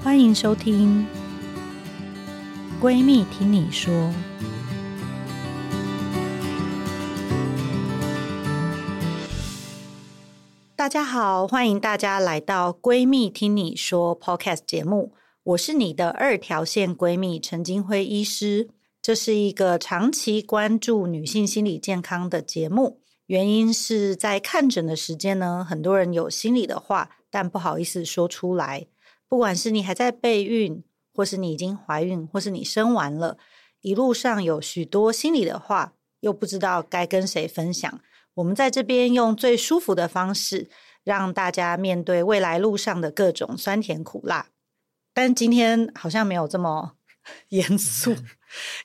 欢迎收听《闺蜜听你说》。大家好，欢迎大家来到《闺蜜听你说》Podcast 节目。我是你的二条线闺蜜陈金辉医师。这是一个长期关注女性心理健康的节目。原因是在看诊的时间呢，很多人有心里的话，但不好意思说出来。不管是你还在备孕，或是你已经怀孕，或是你生完了，一路上有许多心里的话，又不知道该跟谁分享。我们在这边用最舒服的方式，让大家面对未来路上的各种酸甜苦辣。但今天好像没有这么 严肃，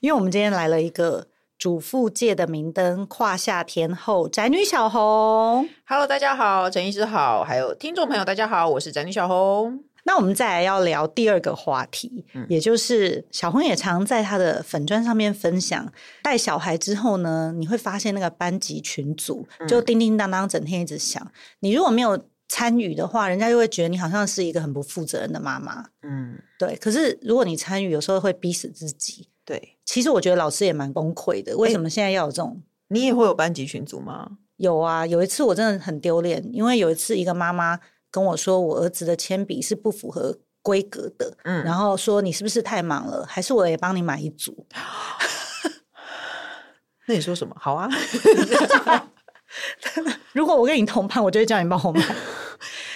因为我们今天来了一个。主妇界的明灯，胯下天后宅女小红。Hello，大家好，陈医师好，还有听众朋友，大家好，我是宅女小红。那我们再来要聊第二个话题，嗯、也就是小红也常在他的粉砖上面分享，带小孩之后呢，你会发现那个班级群组就叮叮当当，整天一直响。嗯、你如果没有参与的话，人家就会觉得你好像是一个很不负责任的妈妈。嗯，对。可是如果你参与，有时候会逼死自己。对，其实我觉得老师也蛮崩溃的。为什么现在要有这种？你也会有班级群组吗？有啊，有一次我真的很丢脸，因为有一次一个妈妈跟我说，我儿子的铅笔是不符合规格的，嗯，然后说你是不是太忙了，还是我也帮你买一组？那你说什么？好啊 如果我跟你同班，我就会叫你帮我买。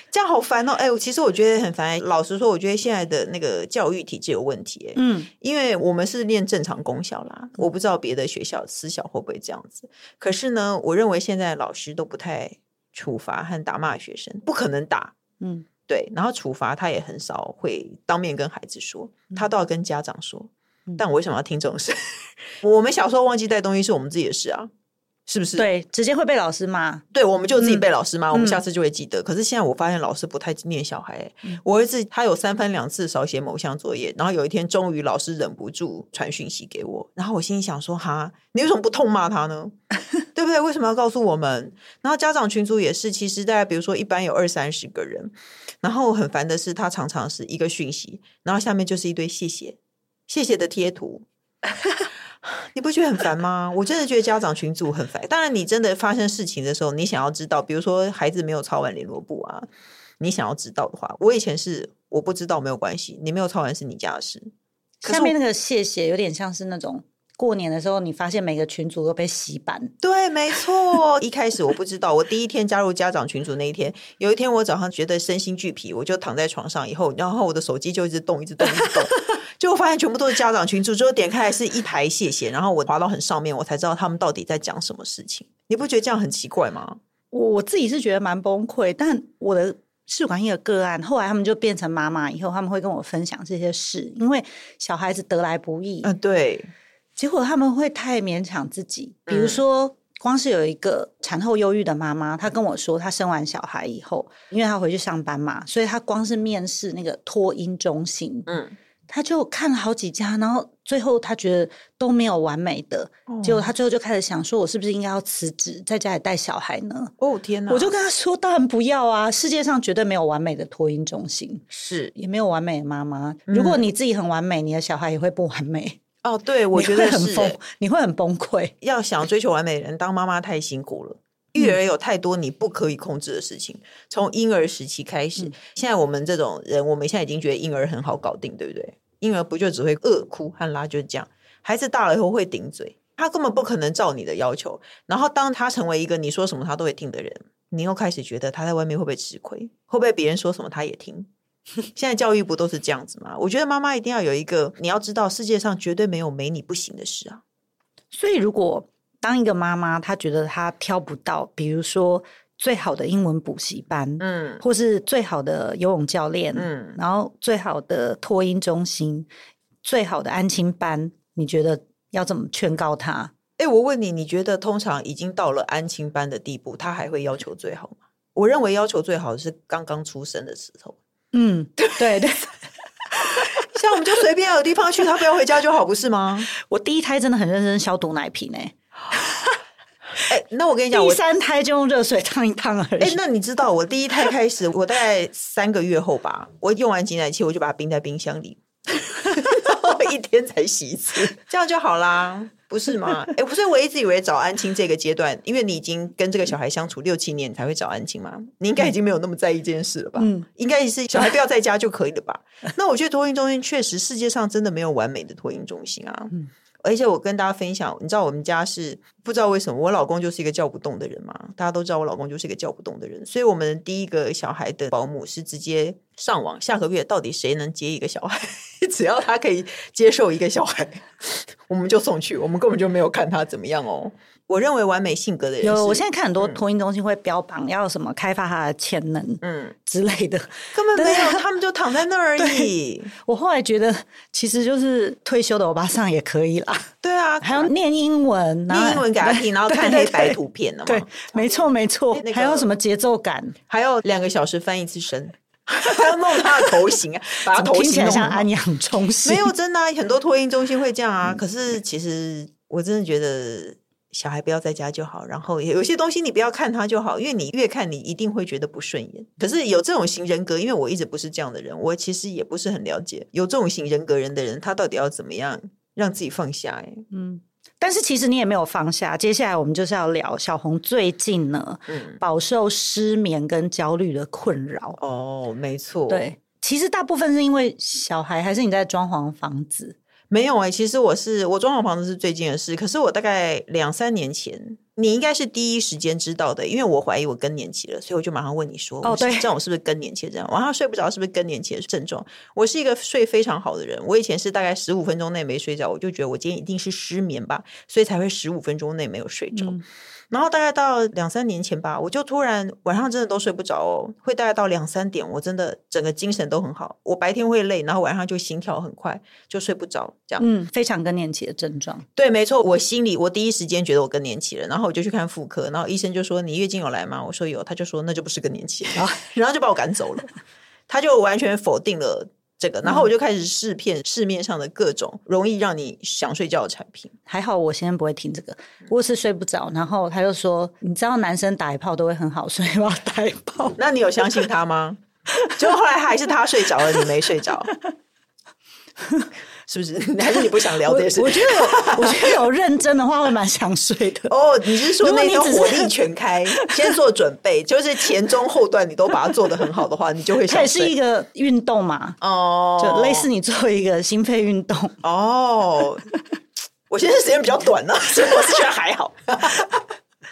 这样好烦哦！哎，我其实我觉得很烦。老实说，我觉得现在的那个教育体制有问题。嗯，因为我们是念正常功效啦，我不知道别的学校私校会不会这样子。可是呢，我认为现在老师都不太处罚和打骂学生，不可能打。嗯，对。然后处罚他也很少会当面跟孩子说，他都要跟家长说。但我为什么要听这种事？我们小时候忘记带东西是我们自己的事啊。是不是？对，直接会被老师骂。对，我们就自己被老师骂，嗯、我们下次就会记得。嗯、可是现在我发现老师不太念小孩。嗯、我儿子他有三番两次少写某项作业，然后有一天终于老师忍不住传讯息给我，然后我心里想说：哈，你为什么不痛骂他呢？对不对？为什么要告诉我们？然后家长群组也是，其实大家比如说一般有二三十个人，然后很烦的是，他常常是一个讯息，然后下面就是一堆谢谢谢谢的贴图。你不觉得很烦吗？我真的觉得家长群组很烦。当然，你真的发生事情的时候，你想要知道，比如说孩子没有抄完联络簿啊，你想要知道的话，我以前是我不知道没有关系，你没有抄完是你家的事。下面那个谢谢有点像是那种过年的时候，你发现每个群组都被洗版。对，没错。一开始我不知道，我第一天加入家长群组那一天，有一天我早上觉得身心俱疲，我就躺在床上以后，然后我的手机就一直动，一直动，一直动。就发现全部都是家长群组，之后点开来是一排谢谢，然后我滑到很上面，我才知道他们到底在讲什么事情。你不觉得这样很奇怪吗？我我自己是觉得蛮崩溃，但我的试管婴儿个案后来他们就变成妈妈以后，他们会跟我分享这些事，因为小孩子得来不易，嗯，对。结果他们会太勉强自己，比如说，光是有一个产后忧郁的妈妈，她跟我说，她生完小孩以后，因为她回去上班嘛，所以她光是面试那个托婴中心，嗯。她就看了好几家，然后最后她觉得都没有完美的，哦、结果她最后就开始想说：“我是不是应该要辞职，在家里带小孩呢？”哦天哪！我就跟她说：“当然不要啊！世界上绝对没有完美的托婴中心，是也没有完美的妈妈。如果你自己很完美，你的小孩也会不完美。哦，对，我觉得很崩，你会很崩溃。要想追求完美的人，当妈妈太辛苦了。育儿有太多你不可以控制的事情，从婴儿时期开始。嗯、现在我们这种人，我们现在已经觉得婴儿很好搞定，对不对？婴儿不就只会饿、哭和拉，就是这样。孩子大了以后会顶嘴，他根本不可能照你的要求。然后当他成为一个你说什么他都会听的人，你又开始觉得他在外面会不会吃亏？会不会别人说什么他也听？现在教育不都是这样子吗？我觉得妈妈一定要有一个，你要知道世界上绝对没有没你不行的事啊。所以如果当一个妈妈，她觉得她挑不到，比如说最好的英文补习班，嗯，或是最好的游泳教练，嗯，然后最好的托婴中心，最好的安亲班，你觉得要怎么劝告她？哎，我问你，你觉得通常已经到了安亲班的地步，他还会要求最好吗？我认为要求最好的是刚刚出生的时候，嗯，对 对。像我们就随便有地方去，他不要回家就好，不是吗？我第一胎真的很认真消毒奶瓶呢。哎，那我跟你讲，第三胎就用热水烫一烫而已。哎，那你知道我第一胎开始，我大概三个月后吧，我用完挤奶器，我就把它冰在冰箱里，然后一天才洗一次，这样就好啦。不是吗？哎，不是，我一直以为找安亲这个阶段，因为你已经跟这个小孩相处六七年，你才会找安亲嘛。你应该已经没有那么在意这件事了吧？嗯，应该是小孩不要在家就可以了吧？那我觉得托婴中心确实世界上真的没有完美的托婴中心啊。嗯。而且我跟大家分享，你知道我们家是不知道为什么，我老公就是一个叫不动的人嘛。大家都知道我老公就是一个叫不动的人，所以我们第一个小孩的保姆是直接上网，下个月到底谁能接一个小孩，只要他可以接受一个小孩，我们就送去，我们根本就没有看他怎么样哦。我认为完美性格的人有，我现在看很多托婴中心会标榜要什么开发他的潜能，嗯之类的，根本没有，他们就躺在那儿而已。我后来觉得，其实就是退休的欧巴桑也可以啦。对啊，还要念英文，念英文给他听，然后看黑白图片的嘛。对，没错没错。还有什么节奏感？还有两个小时翻一次身，还 要弄他的头型啊，把他头型像安养中心。没有真的，很多托婴中心会这样啊。可是其实我真的觉得。小孩不要在家就好，然后有些东西你不要看他就好，因为你越看你一定会觉得不顺眼。可是有这种型人格，因为我一直不是这样的人，我其实也不是很了解有这种型人格人的人，他到底要怎么样让自己放下？哎，嗯，但是其实你也没有放下。接下来我们就是要聊小红最近呢，嗯，饱受失眠跟焦虑的困扰。哦，没错，对，其实大部分是因为小孩，还是你在装潢房子？没有哎、欸，其实我是我装潢房子是最近的事，可是我大概两三年前，你应该是第一时间知道的，因为我怀疑我更年期了，所以我就马上问你说，哦，对，这样我是不是更年期？这样晚上睡不着是不是更年期的症状？我是一个睡非常好的人，我以前是大概十五分钟内没睡着，我就觉得我今天一定是失眠吧，所以才会十五分钟内没有睡着。嗯然后大概到两三年前吧，我就突然晚上真的都睡不着哦，会大概到两三点，我真的整个精神都很好。我白天会累，然后晚上就心跳很快，就睡不着，这样。嗯，非常更年期的症状。对，没错，我心里我第一时间觉得我更年期了，然后我就去看妇科，然后医生就说：“你月经有来吗？”我说有，他就说：“那就不是更年期。”然后就把我赶走了，他就完全否定了。这个，然后我就开始试片市面上的各种容易让你想睡觉的产品。还好我现在不会听这个，我是睡不着。然后他就说：“你知道男生打一炮都会很好睡吗？打一炮。”那你有相信他吗？结果后来还是他睡着了，你没睡着。是不是？还是你不想聊这些？我觉得有，我觉得有认真的话会蛮想睡的。哦，你是说那种火力全开，先做准备，就是前中后段你都把它做得很好的话，你就会想睡。它也是一个运动嘛，哦，就类似你做一个心肺运动。哦，我现在时间比较短呢，所以我是觉得还好。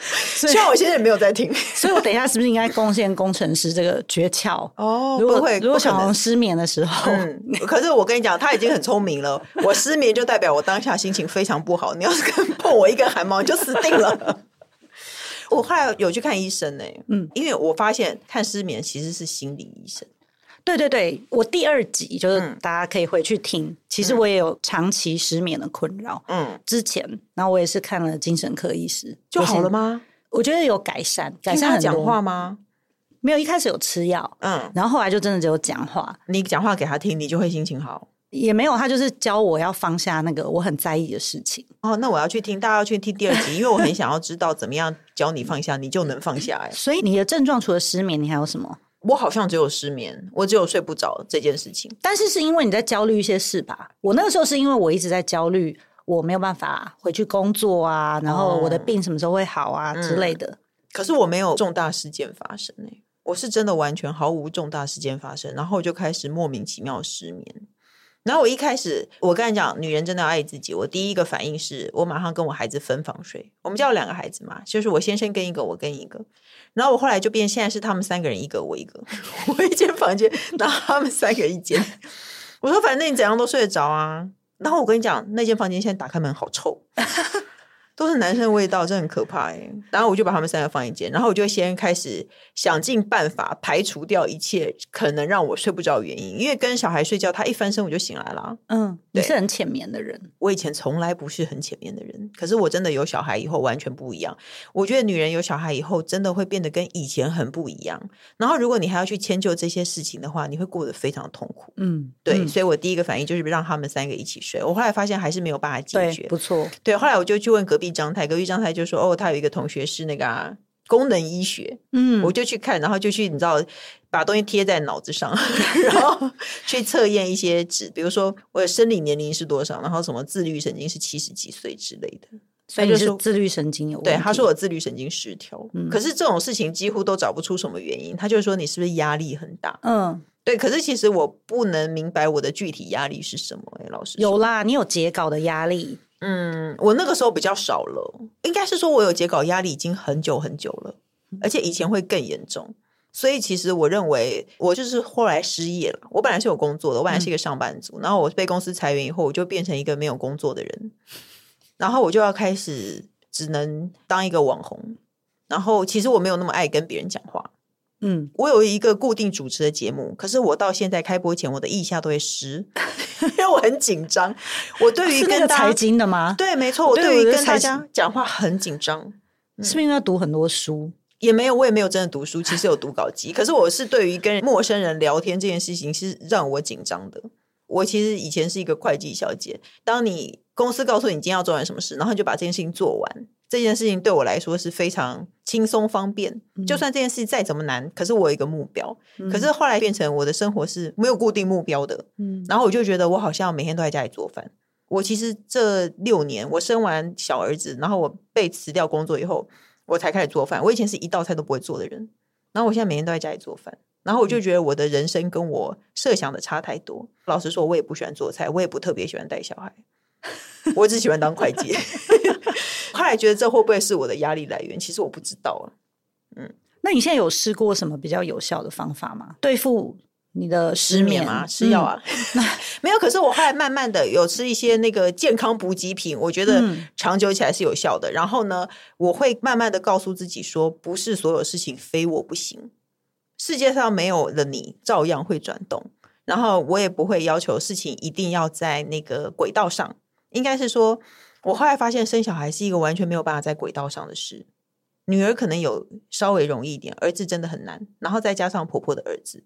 虽然我现在也没有在听，所以我等一下是不是应该贡献工程师这个诀窍？哦，如果会，如果小红失眠的时候，嗯，可是我跟你讲，他已经很聪明了。我失眠就代表我当下心情非常不好。你要是跟碰我一根汗毛，你就死定了。我后来有去看医生呢，嗯，因为我发现看失眠其实是心理医生。对对对，我第二集就是大家可以回去听。嗯、其实我也有长期失眠的困扰。嗯，之前，然后我也是看了精神科医师，就好了吗？我觉得有改善，改善很多。讲话吗？没有，一开始有吃药，嗯，然后后来就真的只有讲话。你讲话给他听，你就会心情好。也没有，他就是教我要放下那个我很在意的事情。哦，那我要去听，大家要去听第二集，因为我很想要知道怎么样教你放下，你就能放下。所以你的症状除了失眠，你还有什么？我好像只有失眠，我只有睡不着这件事情。但是是因为你在焦虑一些事吧？我那个时候是因为我一直在焦虑，我没有办法回去工作啊，然后我的病什么时候会好啊、嗯、之类的。可是我没有重大事件发生诶，我是真的完全毫无重大事件发生，然后我就开始莫名其妙失眠。然后我一开始，我跟你讲，女人真的要爱自己。我第一个反应是我马上跟我孩子分房睡。我们家有两个孩子嘛，就是我先生跟一个，我跟一个。然后我后来就变，现在是他们三个人一个，我一个，我一间房间，然后他们三个一间。我说反正你怎样都睡得着啊。然后我跟你讲，那间房间现在打开门好臭。都是男生的味道，这很可怕哎。然后我就把他们三个放一间，然后我就先开始想尽办法排除掉一切可能让我睡不着的原因。因为跟小孩睡觉，他一翻身我就醒来了。嗯，你是很浅眠的人。我以前从来不是很浅眠的人，可是我真的有小孩以后完全不一样。我觉得女人有小孩以后真的会变得跟以前很不一样。然后如果你还要去迁就这些事情的话，你会过得非常痛苦。嗯，对。嗯，所以我第一个反应就是让他们三个一起睡。我后来发现还是没有办法解决。不错。对，后来我就去问隔壁。壁张太，隔壁张太就说：“哦，他有一个同学是那个、啊、功能医学，嗯，我就去看，然后就去你知道把东西贴在脑子上，然后去测验一些值，比如说我的生理年龄是多少，然后什么自律神经是七十几岁之类的。”所以就是自律神经有。对，他说我自律神经失调。嗯，可是这种事情几乎都找不出什么原因。他就说你是不是压力很大？嗯，对。可是其实我不能明白我的具体压力是什么。哎，老师有啦，你有截稿的压力。嗯，我那个时候比较少了，应该是说我有截稿压力已经很久很久了，而且以前会更严重。所以其实我认为我就是后来失业了。我本来是有工作的，我本来是一个上班族，嗯，然后我被公司裁员以后，我就变成一个没有工作的人。然后我就要开始只能当一个网红，然后其实我没有那么爱跟别人讲话。嗯，我有一个固定主持的节目，可是我到现在开播前，我的腋下都会湿，因为我很紧张。我对于跟财经的吗？对，没错，我对于跟大家讲话很紧张。是不是因为要读很多书？也没有，我也没有真的读书，其实有读稿机。可是我是对于跟陌生人聊天这件事情是让我紧张的。我其实以前是一个会计小姐，当你。公司告诉你今天要做完什么事，然后你就把这件事情做完。这件事情对我来说是非常轻松方便。嗯、就算这件事再怎么难，可是我有一个目标。嗯、可是后来变成我的生活是没有固定目标的。嗯，然后我就觉得我好像每天都在家里做饭。我其实这六年，我生完小儿子，然后我被辞掉工作以后，我才开始做饭。我以前是一道菜都不会做的人，然后我现在每天都在家里做饭。然后我就觉得我的人生跟我设想的差太多。老实说，我也不喜欢做菜，我也不特别喜欢带小孩。我只喜欢当会计，后来觉得这会不会是我的压力来源？其实我不知道啊。嗯，那你现在有试过什么比较有效的方法吗？对付你的失眠，吗？吃药啊？嗯、没有。可是我后来慢慢的有吃一些那个健康补给品，我觉得长久起来是有效的。嗯、然后呢，我会慢慢的告诉自己说，不是所有事情非我不行，世界上没有了你，照样会转动。然后我也不会要求事情一定要在那个轨道上。应该是说，我后来发现生小孩是一个完全没有办法在轨道上的事。女儿可能有稍微容易一点，儿子真的很难。然后再加上婆婆的儿子。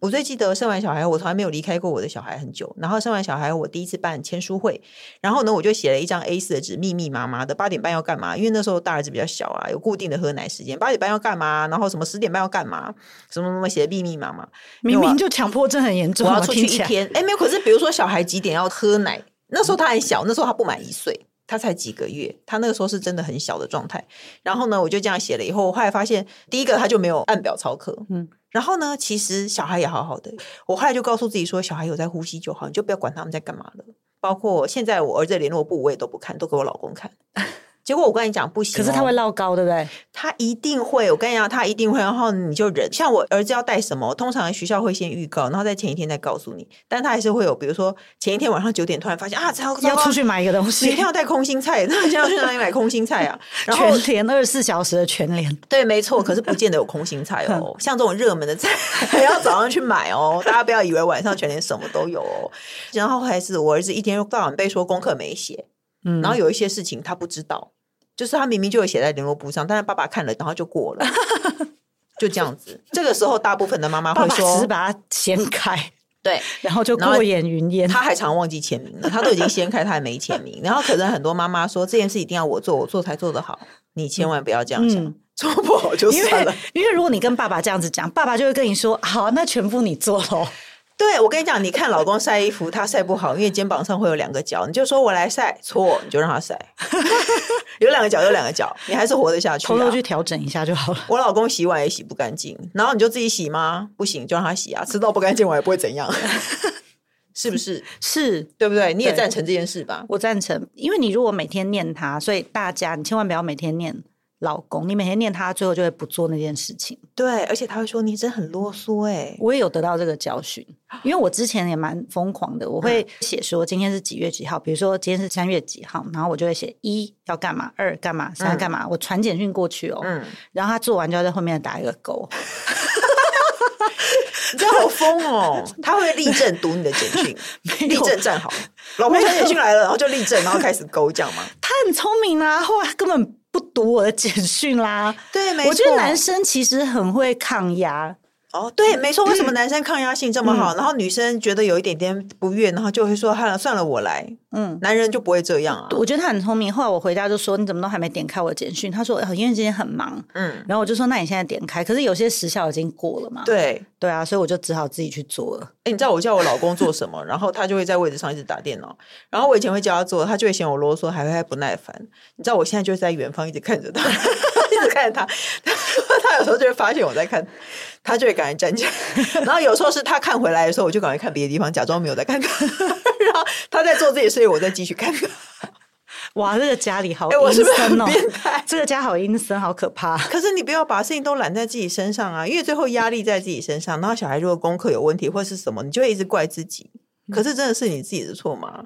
我最记得生完小孩，我从来没有离开过我的小孩很久。然后生完小孩，我第一次办签书会，然后呢，我就写了一张 A 四的纸，密密麻麻的。八点半要干嘛？因为那时候大儿子比较小啊，有固定的喝奶时间。八点半要干嘛？然后什么十点半要干嘛？什么什么写的密密麻麻，明明就强迫症很严重。我要出去一天，哎，没有。可是比如说小孩几点要喝奶？那时候他还小，那时候他不满一岁，他才几个月，他那个时候是真的很小的状态。然后呢，我就这样写了以后，我后来发现，第一个他就没有按表操课，嗯，然后呢，其实小孩也好好的。我后来就告诉自己说，小孩有在呼吸就好，你就不要管他们在干嘛了。包括现在我儿子的联络簿我也都不看，都给我老公看。结果我跟你讲不行，可是他会落高，对不对？他一定会，我跟你讲，他一定会。然后你就忍。像我儿子要带什么，通常学校会先预告，然后在前一天再告诉你。但他还是会有，比如说前一天晚上九点突然发现啊，要出去买一个东西，一定要带空心菜。那现在要去哪里买空心菜啊？然后全联二十四小时的全联，对，没错。可是不见得有空心菜哦。像这种热门的菜，还要早上去买哦。大家不要以为晚上全联什么都有哦。然后还是我儿子一天到晚被说功课没写，嗯，然后有一些事情他不知道。就是他明明就有写在联络簿上，但是爸爸看了，然后就过了，就这样子。这个时候，大部分的妈妈会说：“只是把它掀开，对，然后就过眼云烟。”他还常忘记签名了，他都已经掀开，他还没签名。然后，可能很多妈妈说：“这件事一定要我做，我做才做得好。”你千万不要这样想，嗯、做不好就算了因。因为如果你跟爸爸这样子讲，爸爸就会跟你说：“好，那全部你做喽。”对，我跟你讲，你看老公晒衣服，他晒不好，因为肩膀上会有两个角，你就说我来晒，错，你就让他晒。有两个角，有两个角，你还是活得下去，啊。偷偷去调整一下就好了。我老公洗碗也洗不干净，然后你就自己洗吗？不行，就让他洗啊，吃到不干净我也不会怎样，是不是？是对不对？你也赞成这件事吧？我赞成，因为你如果每天念他，所以大家你千万不要每天念。老公，你每天念他，最后就会不做那件事情。对，而且他会说你真很啰嗦哎。我也有得到这个教训，因为我之前也蛮疯狂的。我会写说今天是几月几号，比如说今天是三月几号，然后我就会写一要干嘛，二干嘛，三干嘛，嗯、我传简讯过去哦。嗯。然后他做完就要在后面打一个勾。你这样好疯哦！他会立正读你的简讯，立正站好。老婆传简讯来了，然后就立正，然后开始勾这样吗？他很聪明啊，后来根本。不读我的简讯啦，对，没错。我觉得男生其实很会抗压哦，对，没错。为什么男生抗压性这么好，嗯、然后女生觉得有一点点不悦，然后就会说：“算了，算了，我来。”嗯，男人就不会这样啊。我觉得他很聪明。后来我回家就说：“你怎么都还没点开我的简讯？”他说：“因为今天很忙。”嗯，然后我就说：“那你现在点开。”可是有些时效已经过了嘛。对对啊，所以我就只好自己去做了。哎，你知道我叫我老公做什么，然后他就会在位置上一直打电脑。然后我以前会叫他做，他就会嫌我啰嗦，还会不耐烦。你知道我现在就是在远方一直看着他，一直 看着他。他有时候就会发现我在看，他就会赶紧站起来。然后有时候是他看回来的时候，我就赶快看别的地方，假装没有在看他。然后他在做自己事情，我再继续看他。哇，这个家里好阴森哦！这个家好阴森，好可怕。可是你不要把事情都揽在自己身上啊，因为最后压力在自己身上。然后小孩如果功课有问题或是什么，你就会一直怪自己。可是真的是你自己的错吗？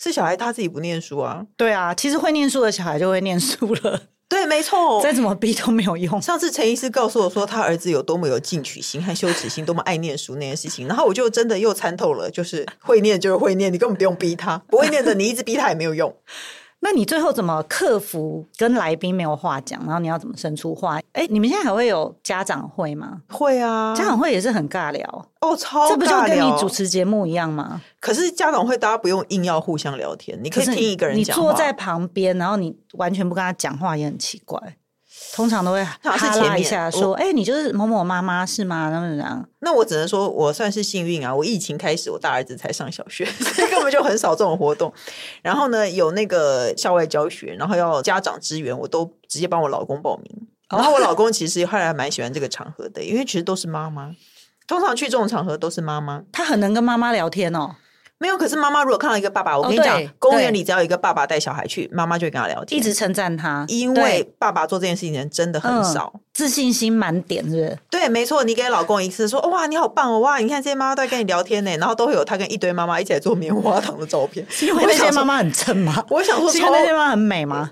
是小孩他自己不念书啊？对啊，其实会念书的小孩就会念书了。对，没错，再怎么逼都没有用。上次陈医师告诉我说，他儿子有多么有进取心和羞耻心，多么爱念书那件事情，然后我就真的又参透了，就是会念就是会念，你根本不用逼他；不会念的，你一直逼他也没有用。那你最后怎么克服跟来宾没有话讲？然后你要怎么生出话？哎，你们现在还会有家长会吗？会啊，家长会也是很尬聊哦，超尬聊。这不就跟你主持节目一样吗？可是家长会大家不用硬要互相聊天，你可以听一个人。你坐在旁边，然后你完全不跟他讲话，也很奇怪。通常都会哈拉一下，说：“哎、欸，你就是某某妈妈是吗？”那么这样。那我只能说，我算是幸运啊！我疫情开始，我大儿子才上小学，所以根本就很少这种活动。然后呢，有那个校外教学，然后要家长支援，我都直接帮我老公报名。然后我老公其实后来还蛮喜欢这个场合的，因为其实都是妈妈，通常去这种场合都是妈妈，他很能跟妈妈聊天哦。没有，可是妈妈如果看到一个爸爸，我跟你讲，哦、公园里只要有一个爸爸带小孩去，妈妈就会跟他聊天，一直称赞他，因为爸爸做这件事情的人真的很少，嗯、自信心满点，是不是？对，没错。你给老公一次说，哇，你好棒哦，哇，你看这些妈妈都在跟你聊天呢，然后都会有他跟一堆妈妈一起来做棉花糖的照片，因为那些妈妈很正吗？我想说，因为那些妈妈很美吗？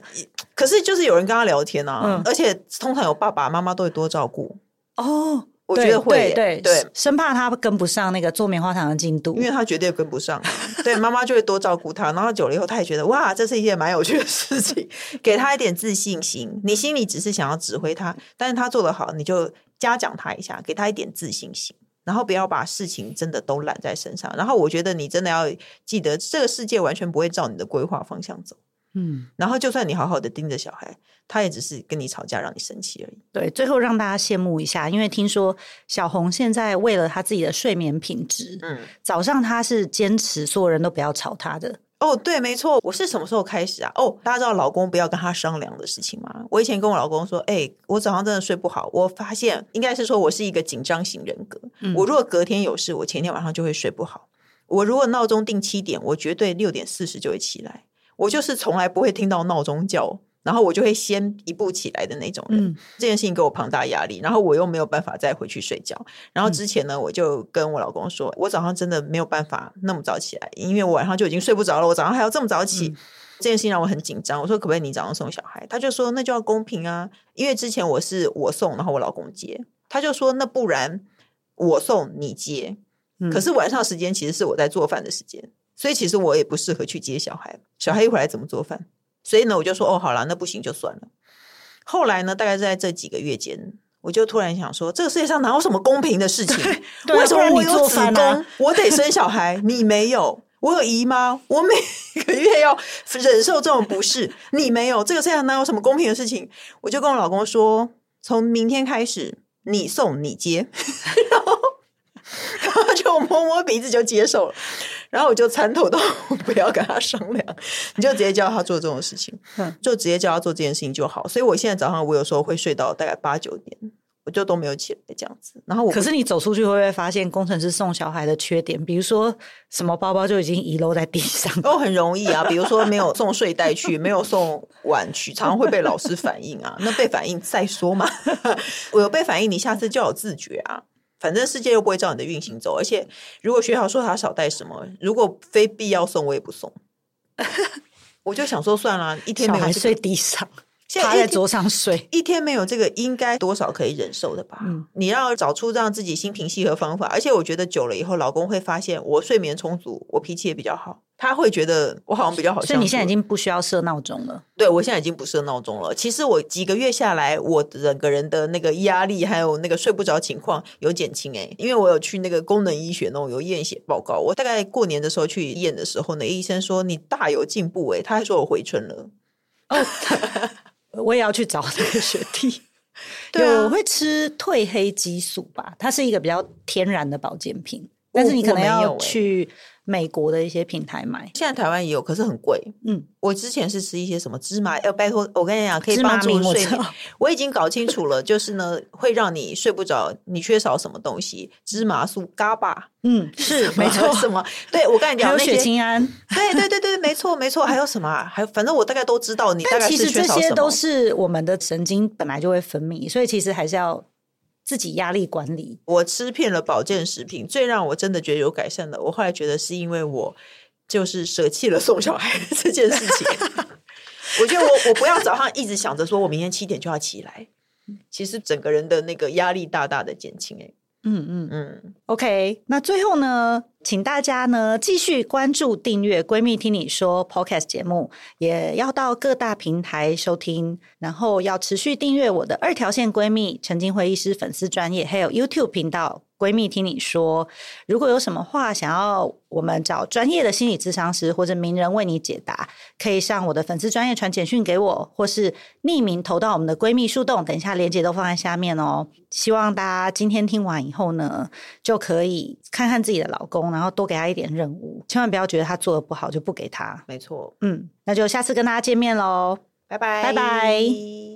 可是就是有人跟他聊天啊，嗯、而且通常有爸爸妈妈都会多照顾哦。我觉得会，对对，生怕他跟不上那个做棉花糖的进度，因为他绝对跟不上。对，妈妈就会多照顾他，然后久了以后，他也觉得哇，这是一件蛮有趣的事情，给他一点自信心。你心里只是想要指挥他，但是他做得好，你就嘉奖他一下，给他一点自信心，然后不要把事情真的都揽在身上。然后我觉得你真的要记得，这个世界完全不会照你的规划方向走。嗯，然后就算你好好的盯着小孩，他也只是跟你吵架，让你生气而已。对，最后让大家羡慕一下，因为听说小红现在为了她自己的睡眠品质，嗯，早上她是坚持所有人都不要吵她的。哦，对，没错，我是什么时候开始啊？哦，大家知道老公不要跟他商量的事情吗？我以前跟我老公说，哎，我早上真的睡不好，我发现应该是说我是一个紧张型人格。嗯，我如果隔天有事，我前天晚上就会睡不好。我如果闹钟定七点，我绝对六点四十就会起来。我就是从来不会听到闹钟叫，然后我就会先一步起来的那种人。嗯、这件事情给我庞大压力，然后我又没有办法再回去睡觉。然后之前呢，嗯、我就跟我老公说，我早上真的没有办法那么早起来，因为我晚上就已经睡不着了。我早上还要这么早起，嗯、这件事情让我很紧张。我说可不可以你早上送小孩？他就说那就要公平啊，因为之前我是我送，然后我老公接。他就说那不然我送你接，嗯、可是晚上时间其实是我在做饭的时间。所以其实我也不适合去接小孩，小孩一回来怎么做饭？所以呢，我就说哦，好了，那不行就算了。后来呢，大概是在这几个月间，我就突然想说，这个世界上哪有什么公平的事情？对为什么我有子宫，我得生小孩，你没有？我有姨妈，我每个月要忍受这种不适，你没有？这个世界上哪有什么公平的事情？我就跟我老公说，从明天开始，你送你接，然 后他就摸摸鼻子就接受了。然后我就参透到不要跟他商量，你就直接叫他做这种事情，就直接叫他做这件事情就好。所以我现在早上我有时候会睡到大概八九点，我就都没有起来这样子。然后我可是你走出去会不会发现工程师送小孩的缺点？比如说什么包包就已经遗落在地上，都很容易啊。比如说没有送睡袋去，没有送碗去，常常会被老师反映啊。那被反映再说嘛，我有被反映，你下次就要有自觉啊。反正世界又不会照你的运行走，而且如果学校说他少带什么，如果非必要送，我也不送。我就想说算了，一天没有、这个、睡地上，趴在桌上睡，一天没有这个，应该多少可以忍受的吧？嗯，你要找出让自己心平气和方法。而且我觉得久了以后，老公会发现我睡眠充足，我脾气也比较好。他会觉得我好像比较好。所以你现在已经不需要设闹钟了。对，我现在已经不设闹钟了。其实我几个月下来，我整个人的那个压力还有那个睡不着情况有减轻诶，因为我有去那个功能医学那种有验血报告。我大概过年的时候去验的时候，那医生说你大有进步诶，他还说我回春了。哦，我也要去找这个学弟。对啊，我会吃褪黑激素吧，它是一个比较天然的保健品，但是你可能要去。美国的一些平台买，现在台湾也有，可是很贵。嗯，我之前是吃一些什么芝麻，呃，拜托，我跟你讲，可以帮助睡眠。我，我已经搞清楚了，就是呢，会让你睡不着，你缺少什么东西？芝麻素、嘎巴，嗯，是 没错。什么？对，我跟你讲，还有血清胺。对对对对，没错没错。还有什么？还有，反正我大概都知道。你大概是缺少什么？其实这些都是我们的神经本来就会分泌，所以其实还是要。自己压力管理，我吃遍了保健食品，最让我真的觉得有改善的，我后来觉得是因为我就是舍弃了送小孩这件事情。我觉得我我不要早上一直想着说我明天七点就要起来，其实整个人的那个压力大大的减轻。哎，嗯嗯嗯，OK，那最后呢，请大家呢继续关注、订阅《闺蜜听你说》Podcast 节目，也要到各大平台收听，然后要持续订阅我的二条线闺蜜陈菁徽医师粉丝专业，还有 YouTube 频道。闺蜜听你说，如果有什么话想要我们找专业的心理咨商师或者名人为你解答，可以上我的粉丝专业传简讯给我，或是匿名投到我们的闺蜜树洞。等一下链接都放在下面哦。希望大家今天听完以后呢，就可以看看自己的老公，然后多给他一点任务，千万不要觉得他做的不好就不给他。没错，嗯，那就下次跟大家见面喽，拜拜，拜拜。